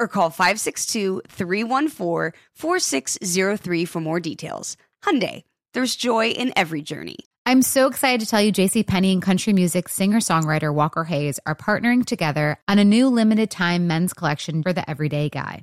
or call 562-314-4603 for more details. Hyundai, there's joy in every journey. I'm so excited to tell you JC Penney and country music singer-songwriter Walker Hayes are partnering together on a new limited time men's collection for the everyday guy.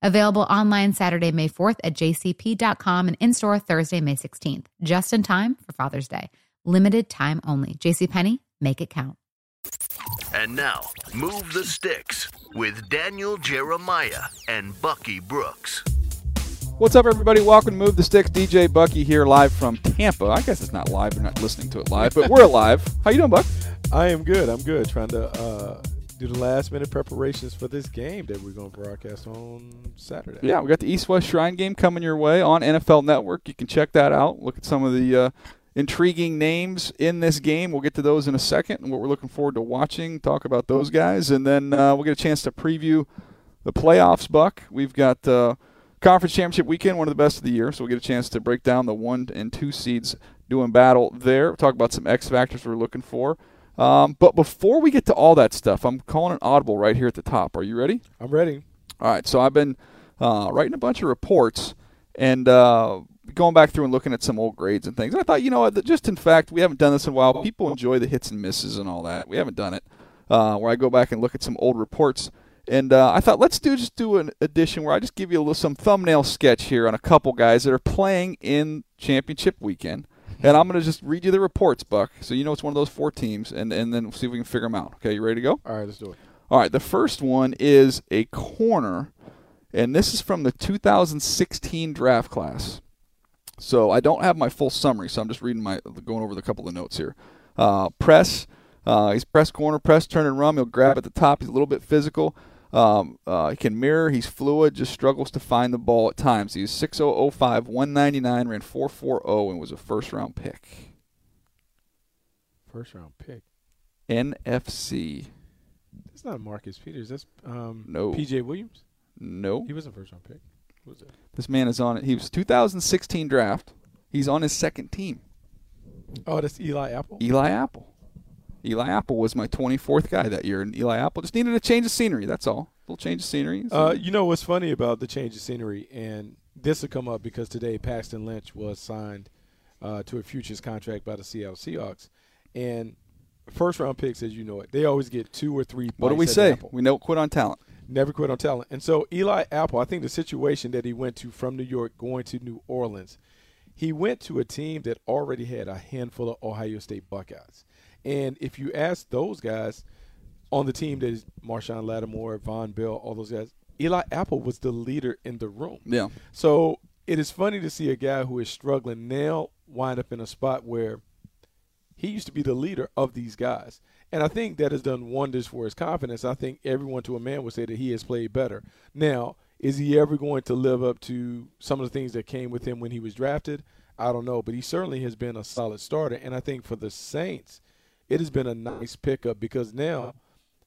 Available online Saturday, May 4th at jcp.com and in store Thursday, May 16th, just in time for Father's Day. Limited time only. JCPenney, make it count. And now, Move the Sticks with Daniel Jeremiah and Bucky Brooks. What's up, everybody? Welcome to Move the Sticks. DJ Bucky here, live from Tampa. I guess it's not live; you're not listening to it live, but we're live. How you doing, Buck? I am good. I'm good. Trying to uh, do the last minute preparations for this game that we're going to broadcast on Saturday. Yeah, we got the East West Shrine game coming your way on NFL Network. You can check that out. Look at some of the uh, intriguing names in this game. We'll get to those in a second and what we're looking forward to watching. Talk about those guys, and then uh, we'll get a chance to preview the playoffs. Buck, we've got. Uh, Conference Championship weekend, one of the best of the year, so we'll get a chance to break down the one and two seeds doing battle there. We'll talk about some X factors we're looking for. Um, but before we get to all that stuff, I'm calling an audible right here at the top. Are you ready? I'm ready. All right. So I've been uh, writing a bunch of reports and uh, going back through and looking at some old grades and things. And I thought, you know what? Just in fact, we haven't done this in a while. People enjoy the hits and misses and all that. We haven't done it. Uh, where I go back and look at some old reports and uh, I thought let's do just do an edition where I just give you a little some thumbnail sketch here on a couple guys that are playing in championship weekend. And I'm going to just read you the reports, Buck, so you know it's one of those four teams, and, and then see if we can figure them out. Okay, you ready to go? All right, let's do it. All right, the first one is a corner, and this is from the 2016 draft class. So I don't have my full summary, so I'm just reading my going over the couple of notes here. Uh, press, uh, he's press corner, press, turn and run. He'll grab at the top. He's a little bit physical. Um, uh, he can mirror. He's fluid. Just struggles to find the ball at times. He's 6005, 199, ran 440, and was a first round pick. First round pick. NFC. That's not Marcus Peters. That's um, no. PJ Williams. No. He wasn't first round pick. Was it? This man is on it. He was 2016 draft. He's on his second team. Oh, that's Eli Apple. Eli Apple. Eli Apple was my 24th guy that year, and Eli Apple just needed a change of scenery. That's all. A little change of scenery. Uh, you know what's funny about the change of scenery, and this will come up because today Paxton Lynch was signed uh, to a futures contract by the Seattle Seahawks, and first round picks, as you know it, they always get two or three. What do we say? We never quit on talent. Never quit on talent. And so Eli Apple, I think the situation that he went to from New York going to New Orleans, he went to a team that already had a handful of Ohio State Buckeyes. And if you ask those guys on the team that is Marshon Lattimore, Vonn Bell, all those guys, Eli Apple was the leader in the room. Yeah. So it is funny to see a guy who is struggling now wind up in a spot where he used to be the leader of these guys. And I think that has done wonders for his confidence. I think everyone to a man would say that he has played better. Now, is he ever going to live up to some of the things that came with him when he was drafted? I don't know, but he certainly has been a solid starter. And I think for the Saints, it has been a nice pickup because now,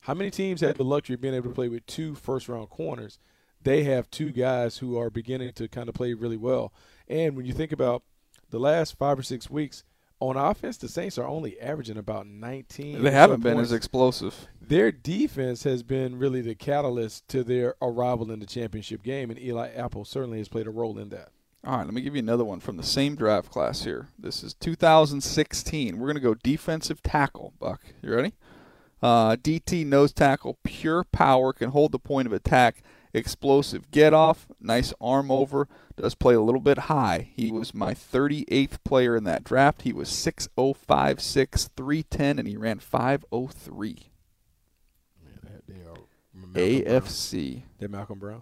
how many teams had the luxury of being able to play with two first round corners? they have two guys who are beginning to kind of play really well. And when you think about the last five or six weeks on offense, the Saints are only averaging about 19. They haven't been as explosive. Their defense has been really the catalyst to their arrival in the championship game, and Eli Apple certainly has played a role in that. All right, let me give you another one from the same draft class here. This is 2016. We're going to go defensive tackle, Buck. You ready? Uh, DT nose tackle, pure power, can hold the point of attack, explosive get off, nice arm over, does play a little bit high. He was my 38th player in that draft. He was 6'056, 310, and he ran 503. Man, they are Malcolm AFC. Brown. They're Malcolm Brown.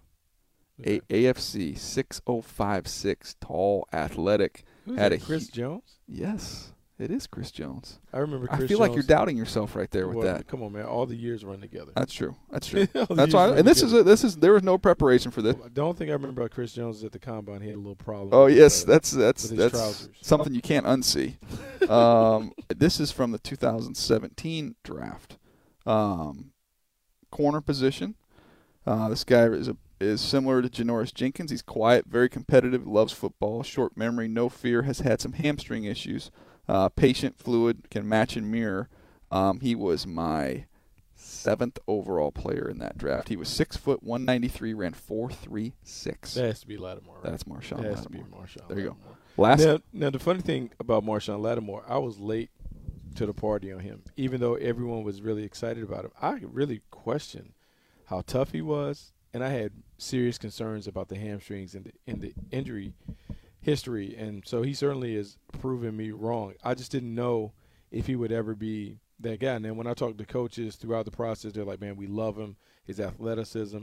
A- AFC 6056, tall, athletic. Who's had that, a Chris hu- Jones? Yes, it is Chris Jones. I remember. Chris I feel like you're doubting yourself right there with Well, that. Come on, man! All the years run together. That's true. That's true. That's why. run And this is a, this is there was no preparation for this. The only thing I remember about Chris Jones at the combine, he had a little problem. Oh yes, uh, that's that's that's trousers. something you can't unsee. um, this is from the 2017 draft. Um, corner position. Uh, this guy is a is similar to Janoris Jenkins. He's quiet, very competitive, loves football, short memory, no fear. Has had some hamstring issues. Uh, patient, fluid, can match and mirror. Um, he was my seventh overall player in that draft. He was six foot, 193, ran 4.36. That has to be Lattimore. Right? That's Marshon That has to be Marshon. There you go. Lattimore. Last Now, now the funny thing about Marshon Lattimore, I was late to the party on him, even though everyone was really excited about him. I really questioned how tough he was, and I had serious concerns about the hamstrings and the, and the injury history. And so he certainly has proven me wrong. I just didn't know if he would ever be that guy. And then when I talked to coaches throughout the process, they're like, "Man, we love him, his athleticism,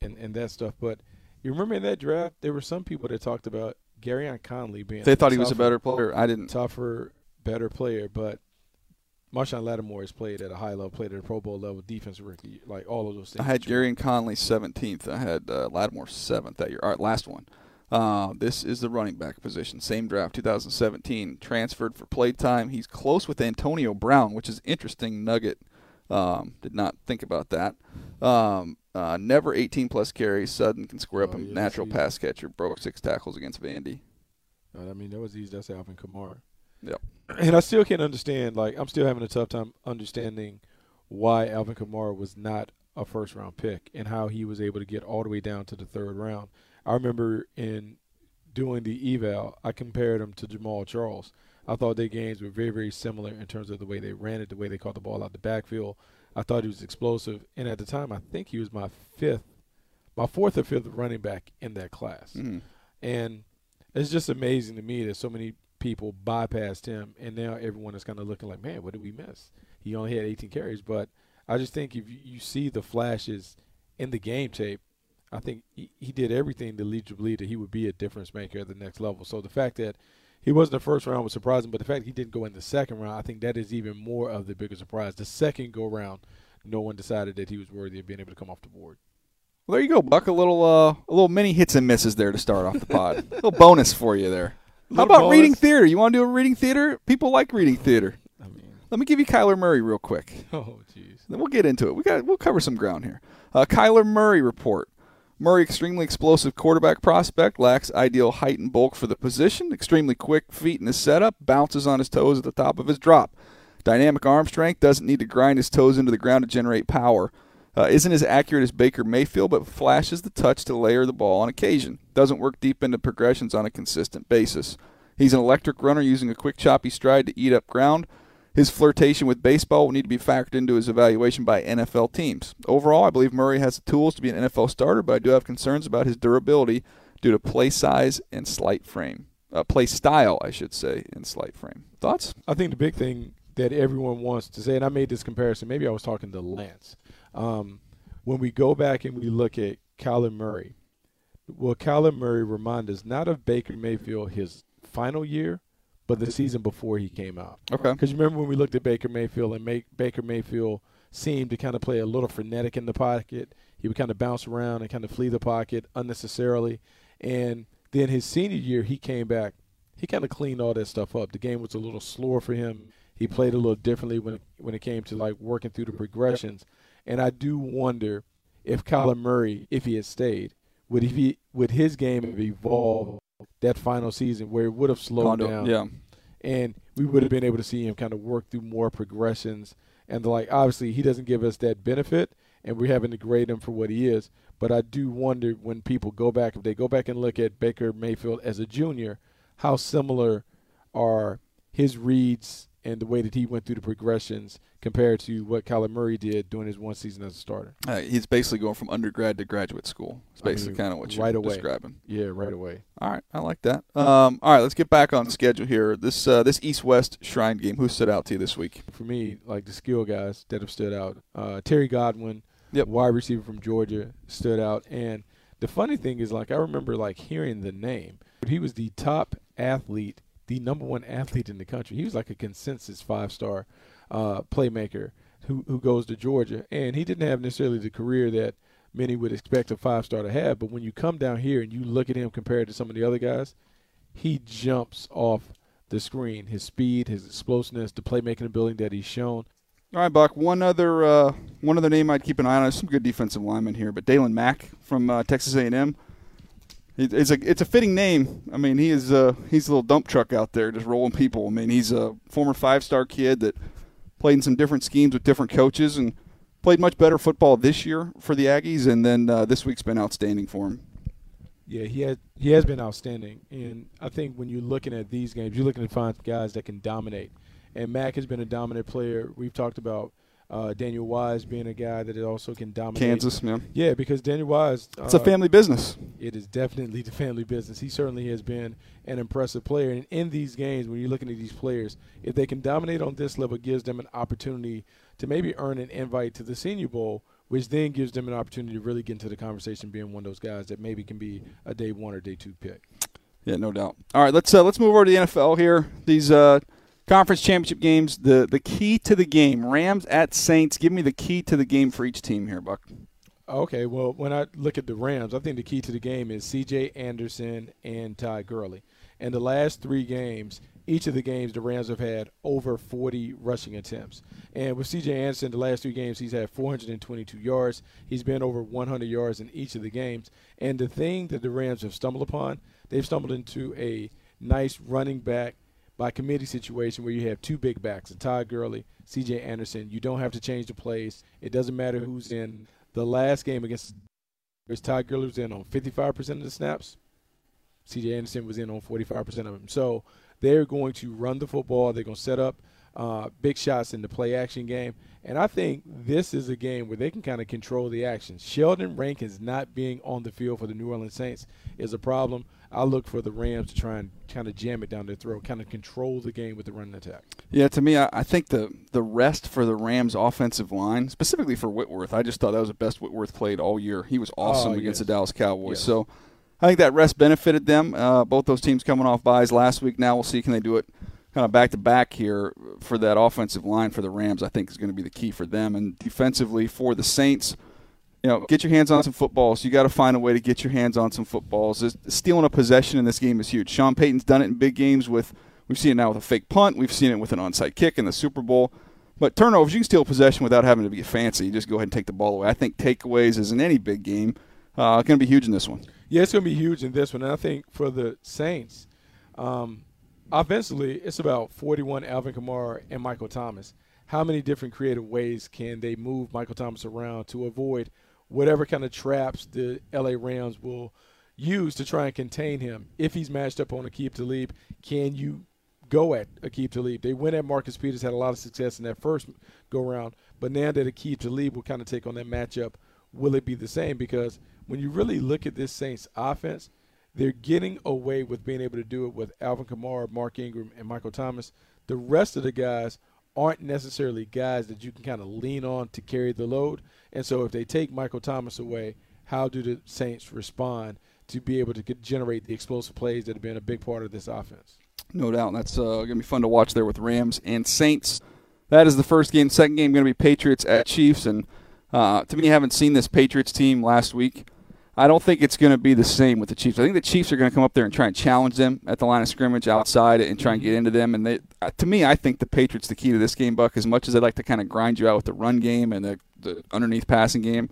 and and that stuff." But you remember in that draft, there were some people that talked about Gareon Conley being they thought he was a better player. I didn't. tougher, better player, but Marshon Lattimore has played at a high level, played at a Pro Bowl level, defensive rookie, like all of those things. I had Gareon Conley 17th. I had uh, Lattimore 7th that year. All right, last one. Uh, this is the running back position. Same draft, 2017. Transferred for play time. He's close with Antonio Brown, which is interesting nugget. Um, did not think about that. Um, uh, never 18 plus carries. Sudden can square up Oh, a yeah, natural pass catcher. Broke six tackles against Vandy. I mean, that was easy. That's Alvin Kamara. Yep. And I still can't understand. Like, I'm still having a tough time understanding why Alvin Kamara was not a first round pick and how he was able to get all the way down to the third round. I remember in doing the eval, I compared him to Jamaal Charles. I thought their games were very, very similar in terms of the way they ran it, the way they caught the ball out the backfield. I thought he was explosive, and at the time, I think he was my fifth, my fourth or fifth running back in that class. Mhm. And it's just amazing to me that so many people bypassed him, and now everyone is kind of looking like, man, what did we miss? He only had 18 carries, but I just think if you, you see the flashes in the game tape, I think he, he did everything to lead you to believe that he would be a difference maker at the next level. So the fact that he wasn't the first round was surprising, but the fact he didn't go in the second round, I think that is even more of the bigger surprise. The second go round, no one decided that he was worthy of being able to come off the board. Well, there you go, Buck. A little, uh, a little mini hits and misses there to start off the pod. a little bonus for you there. How about reading theater? You want to do a reading theater? People like reading theater. I mean, Let me give you Kyler Murray real quick. oh jeez. Then we'll get into it. We got we'll cover some ground here. Uh, Kyler Murray report. Murray, extremely explosive quarterback prospect, lacks ideal height and bulk for the position. Extremely quick feet in his setup, bounces on his toes at the top of his drop. Dynamic arm strength, doesn't need to grind his toes into the ground to generate power. Uh, isn't as accurate as Baker Mayfield, but flashes the touch to layer the ball on occasion. Doesn't work deep into progressions on a consistent basis. He's an electric runner using a quick, choppy stride to eat up ground. His flirtation with baseball will need to be factored into his evaluation by NFL teams. Overall, I believe Murray has the tools to be an NFL starter, but I do have concerns about his durability due to play size and slight frame. Uh, play style, I should say, and slight frame. Thoughts? I think the big thing that everyone wants to say, and I made this comparison, maybe I was talking to Lance. Um, when we go back and we look at Kyler Murray, will Kyler Murray remind us not of Baker Mayfield his final year, but the season before he came out? Okay. Because remember when we looked at Baker Mayfield and make, Baker Mayfield seemed to kind of play a little frenetic in the pocket. He would kind of bounce around and kind of flee the pocket unnecessarily. And then his senior year, he came back. He kind of cleaned all that stuff up. The game was a little slower for him. He played a little differently when when it came to like working through the progressions. And I do wonder if Kyler Murray, if he had stayed, would he would his game have evolved that final season where it would have slowed Condo, down? Yeah. and we would have been able to see him kind of work through more progressions. And like, obviously, he doesn't give us that benefit, and we're having to grade him for what he is. But I do wonder when people go back, if they go back and look at Baker Mayfield as a junior, how similar are his reads and the way that he went through the progressions compared to what Kyler Murray did during his one season as a starter. Uh, he's basically going from undergrad to graduate school. It's I mean, basically kind of what you're right away. describing. Yeah, right away. All right, I like that. Um, all right, let's get back on schedule here. This uh, this East West Shrine game. Who stood out to you this week? For me, like the skill guys that have stood out, uh, Terry Godwin, Yep. wide receiver from Georgia, stood out. And the funny thing is, like I remember like hearing the name, but he was the top athlete, the number one athlete in the country. He was like a consensus five star uh, playmaker who who goes to Georgia, and he didn't have necessarily the career that many would expect a five star to have. But when you come down here and you look at him compared to some of the other guys, he jumps off the screen. His speed, his explosiveness, the playmaking ability that he's shown. All right, Buck. One other uh, one other name I'd keep an eye on. There's some good defensive linemen here, but Daylon Mack from uh, Texas A&M. It- It's a it's a fitting name. I mean, he is uh, he's a little dump truck out there just rolling people. I mean, he's a former five star kid that played in some different schemes with different coaches and played much better football this year for the Aggies. And then uh, this week's been outstanding for him. Yeah, he has he has been outstanding, and I think when you're looking at these games, you're looking to find guys that can dominate. And Mack has been a dominant player. We've talked about uh, Daniel Wise being a guy that also can dominate. Kansas, man. Yeah, because Daniel Wise. It's a uh, family business. It is definitely the family business. He certainly has been an impressive player. And in these games, when you're looking at these players, if they can dominate on this level, it gives them an opportunity to maybe earn an invite to the Senior Bowl, which then gives them an opportunity to really get into the conversation, being one of those guys that maybe can be a day one or day two pick. Yeah, no doubt. All right, let's uh, let's move over to the NFL here. These uh, conference championship games. The the key to the game: Rams at Saints. Give me the key to the game for each team here, Buck. Okay, well, when I look at the Rams, I think the key to the game is C.J. Anderson and Ty Gurley. And the last three games, each of the games, the Rams have had over 40 rushing attempts. And with C.J. Anderson, the last three games, he's had 422 yards. He's been over 100 yards in each of the games. And the thing that the Rams have stumbled upon, they've stumbled into a nice running back by committee situation where you have two big backs, and Todd Gurley, C.J. Anderson. You don't have to change the plays. It doesn't matter who's in. The last game against Todd Gurley was in on 55% of the snaps. C.J. Anderson was in on 45% of them. So they're going to run the football. They're going to set up uh, big shots in the play action game. And I think this is a game where they can kind of control the action. Sheldon Rankins not being on the field for the New Orleans Saints is a problem. I look for the Rams to try and kind of jam it down their throat, kind of control the game with the running attack. Yeah, to me, I, I think the the rest for the Rams offensive line, specifically for Whitworth, I just thought that was the best Whitworth played all year. He was awesome Oh, against yes. the Dallas Cowboys. Yes. So I think that rest benefited them. Uh, both those teams coming off buys last week. Now we'll see can they do it kind of back to back here for that offensive line for the Rams. I think is going to be the key for them and defensively for the Saints. You know, get your hands on some footballs. You got to find a way to get your hands on some footballs. Stealing a possession in this game is huge. Sean Payton's done it in big games with. We've seen it now with a fake punt. We've seen it with an onside kick in the Super Bowl. But turnovers, you can steal possession without having to get fancy. You just go ahead and take the ball away. I think takeaways, is in any big game, uh, going to be huge in this one. Yeah, it's going to be huge in this one. And I think for the Saints, um, offensively, it's about 41 Alvin Kamara and Michael Thomas. How many different creative ways can they move Michael Thomas around to avoid whatever kind of traps the LA Rams will use to try and contain him? If he's matched up on Aqib Talib, can you go at Aqib Talib? They went at Marcus Peters, had a lot of success in that first go round, but now that Aqib Talib will kind of take on that matchup, will it be the same? Because when you really look at this Saints offense, they're getting away with being able to do it with Alvin Kamara, Mark Ingram, and Michael Thomas. The rest of the guys aren't necessarily guys that you can kind of lean on to carry the load. And so if they take Michael Thomas away, how do the Saints respond to be able to generate the explosive plays that have been a big part of this offense? No doubt. That's uh, going to be fun to watch there with Rams and Saints. That is the first game. Second game going to be Patriots at Chiefs. And uh, to me, haven't seen this Patriots team last week. I don't think it's going to be the same with the Chiefs. I think the Chiefs are going to come up there and try and challenge them at the line of scrimmage outside and try and get into them. And they, uh, to me, I think the Patriots the key to this game, Buck. As much as they like to kind of grind you out with the run game and the, the underneath passing game,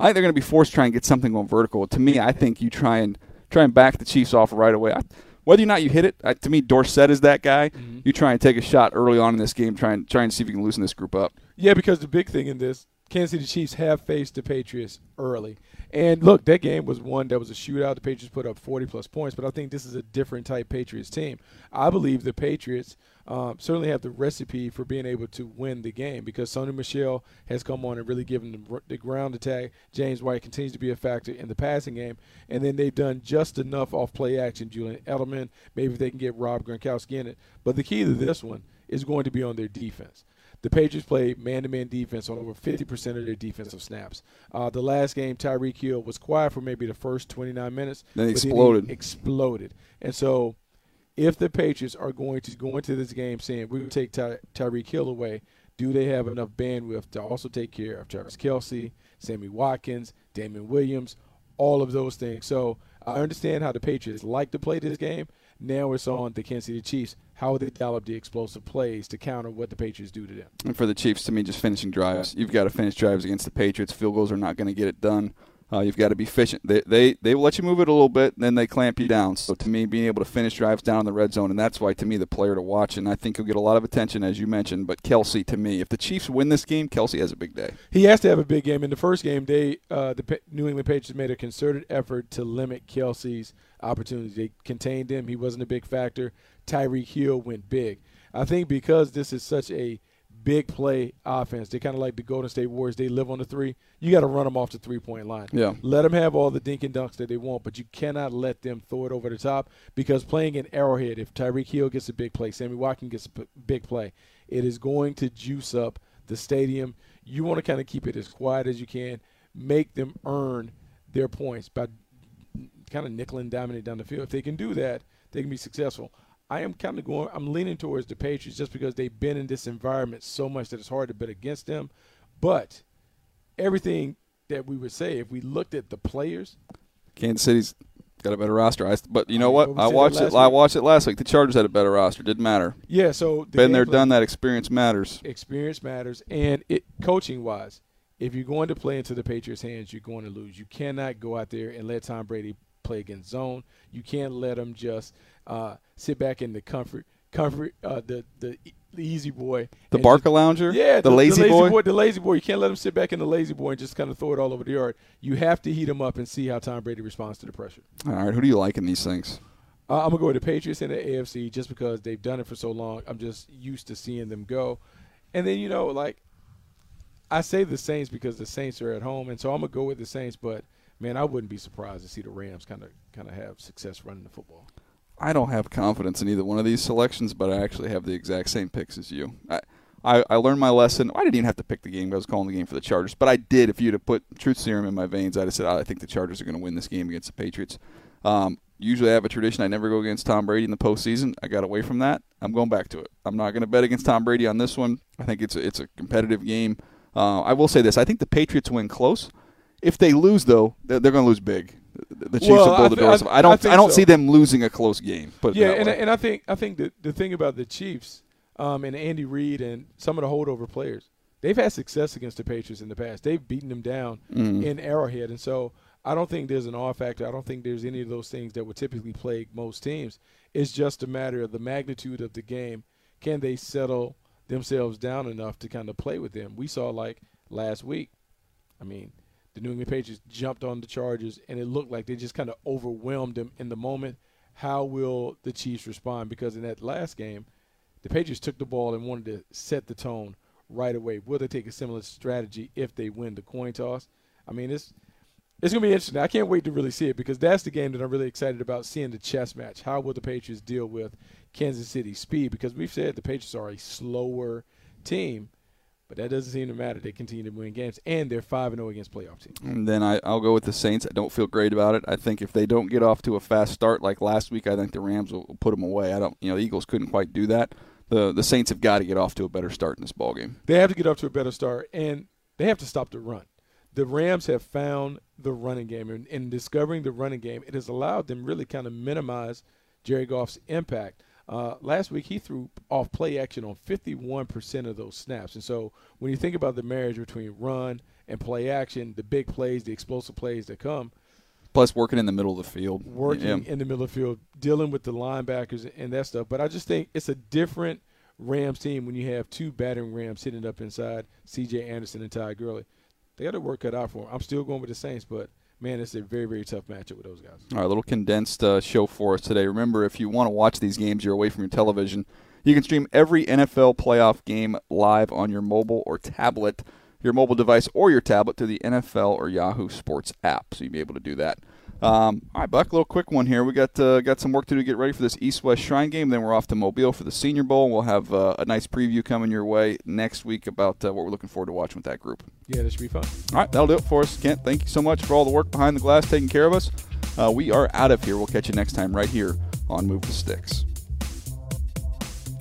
I think they're going to be forced to try and get something going vertical. To me, I think you try and try and back the Chiefs off right away. I, whether or not you hit it, I, to me, Dorsett is that guy. Mm-hmm. You try and take a shot early on in this game, try and try and see if you can loosen this group up. Yeah, because the big thing in this, Kansas City Chiefs have faced the Patriots early. And look, that game was one that was a shootout. The Patriots put up 40 plus points, but I think this is a different type Patriots team. I believe the Patriots um, certainly have the recipe for being able to win the game because Sony Michel has come on and really given them the ground attack. James White continues to be a factor in the passing game, and then they've done just enough off play action. Julian Edelman, maybe they can get Rob Gronkowski in it. But the key to this one is going to be on their defense. The Patriots play man-to-man defense on over 50% of their defensive snaps. Uh, the last game, Tyreek Hill was quiet for maybe the first 29 minutes. Then exploded. Then exploded. And so, if the Patriots are going to go into this game saying we're going to take Ty- Tyreek Hill away, do they have enough bandwidth to also take care of Travis Kelce, Sammy Watkins, Damien Williams, all of those things? So I understand how the Patriots like to play this game. Now it's on the Kansas City Chiefs how they develop the explosive plays to counter what the Patriots do to them? And for the Chiefs, to me, just finishing drives. You've got to finish drives against the Patriots. Field goals are not going to get it done. Uh, you've got to be efficient. They, they they let you move it a little bit, then they clamp you down. So to me, being able to finish drives down in the red zone, and that's why to me the player to watch, and I think he'll get a lot of attention as you mentioned. But Kelce, to me, if the Chiefs win this game, Kelce has a big day. He has to have a big game. In the first game, they uh, the New England Patriots made a concerted effort to limit Kelce's opportunities. They contained him. He wasn't a big factor. Tyreek Hill went big. I think because this is such a big play offense, they kind of like the Golden State Warriors. They live on the three. You got to run them off the three point line. Yeah. Let them have all the dink and dunks that they want, but you cannot let them throw it over the top because playing in Arrowhead, if Tyreek Hill gets a big play, Sammy Watkins gets a big play, it is going to juice up the stadium. You want to kind of keep it as quiet as you can, make them earn their points by kind of nickel and diming it down the field. If they can do that, they can be successful. I am kind of going. I'm leaning towards the Patriots just because they've been in this environment so much that it's hard to bet against them. But everything that we would say, if we looked at the players, Kansas City's got a better roster. I, but you know what? I watched it. Week? I watched it last week. The Chargers had a better roster. Didn't matter. Yeah. So the been there, done that. Experience matters. Experience matters, and it coaching wise, if you're going to play into the Patriots' hands, you're going to lose. You cannot go out there and let Tom Brady play against zone. You can't let him just uh, sit back in the comfort, comfort, uh, the the the easy boy, the Barcalounger, yeah, the, the lazy, the lazy boy? boy? the lazy boy. You can't let him sit back in the lazy boy and just kind of throw it all over the yard. You have to heat him up and see how Tom Brady responds to the pressure. All right, who do you like in these things? Uh, I'm gonna go with the Patriots and the AFC just because they've done it for so long. I'm just used to seeing them go, and then you know, like I say the Saints because the Saints are at home, and so I'm gonna go with the Saints. But man, I wouldn't be surprised to see the Rams kind of kind of have success running the football. I don't have confidence in either one of these selections, but I actually have the exact same picks as you. I, I, I learned my lesson. I didn't even have to pick the game. I was calling the game for the Chargers, but I did. If you'd have put truth serum in my veins, I'd have said I think the Chargers are going to win this game against the Patriots. Um, usually, I have a tradition. I never go against Tom Brady in the postseason. I got away from that. I'm going back to it. I'm not going to bet against Tom Brady on this one. I think it's a, it's a competitive game. Uh, I will say this: I think the Patriots win close. If they lose, though, they're, they're going to lose big. The Chiefs well, will blow the doors. I, I, don't. I, I don't so. see them losing a close game. But yeah, and, and I think I think the the thing about the Chiefs um, and Andy Reid and some of the holdover players, they've had success against the Patriots in the past. They've beaten them down mm. in Arrowhead, and so I don't think there's an off factor. I don't think there's any of those things that would typically plague most teams. It's just a matter of the magnitude of the game. Can they settle themselves down enough to kind of play with them? We saw like last week. I mean, the New England Patriots jumped on the Chargers, and it looked like they just kind of overwhelmed them in the moment. How will the Chiefs respond? Because in that last game, the Patriots took the ball and wanted to set the tone right away. Will they take a similar strategy if they win the coin toss? I mean, it's it's gonna be interesting. I can't wait to really see it because that's the game that I'm really excited about seeing the chess match. How will the Patriots deal with Kansas City speed? Because we've said the Patriots are a slower team but that doesn't seem to matter. They continue to win games, and they're five and zero oh against playoff teams. And then I, will go with the Saints. I don't feel great about it. I think if they don't get off to a fast start like last week, I think the Rams will, will put them away. I don't. You know, the Eagles couldn't quite do that. The the Saints have got to get off to a better start in this ball game. They have to get off to a better start, and they have to stop the run. The Rams have found the running game, and in discovering the running game, it has allowed them really kind of minimize Jared Goff's impact. Uh, last week, he threw off play action on 51% of those snaps. And so when you think about the marriage between run and play action, the big plays, the explosive plays that come, Plus, working in the middle of the field. working Yeah. in the middle of the field, dealing with the linebackers and that stuff. But I just think it's a different Rams team when you have two battering Rams sitting up inside C.J. Anderson and Ty Gurley. They got to work cut out for them. I'm still going with the Saints, but man, it's a very very tough matchup with those guys. All right, a little condensed uh, show for us today. Remember, if you want to watch these games, you're away from your television. You can stream every NFL playoff game live on your mobile or tablet, your mobile device or your tablet through the NFL or Yahoo Sports app. So you'll be able to do that. Um, all right, Buck, a little quick one here. We got uh, got some work to do to get ready for this East-West Shrine game. Then we're off to Mobile for the Senior Bowl. We'll have uh, a nice preview coming your way next week about uh, what we're looking forward to watching with that group. Yeah, that should be fun. All right, that'll do it for us. Kent, thank you so much for all the work behind the glass taking care of us. Uh, we are out of here. We'll catch you next time right here on Move the Sticks.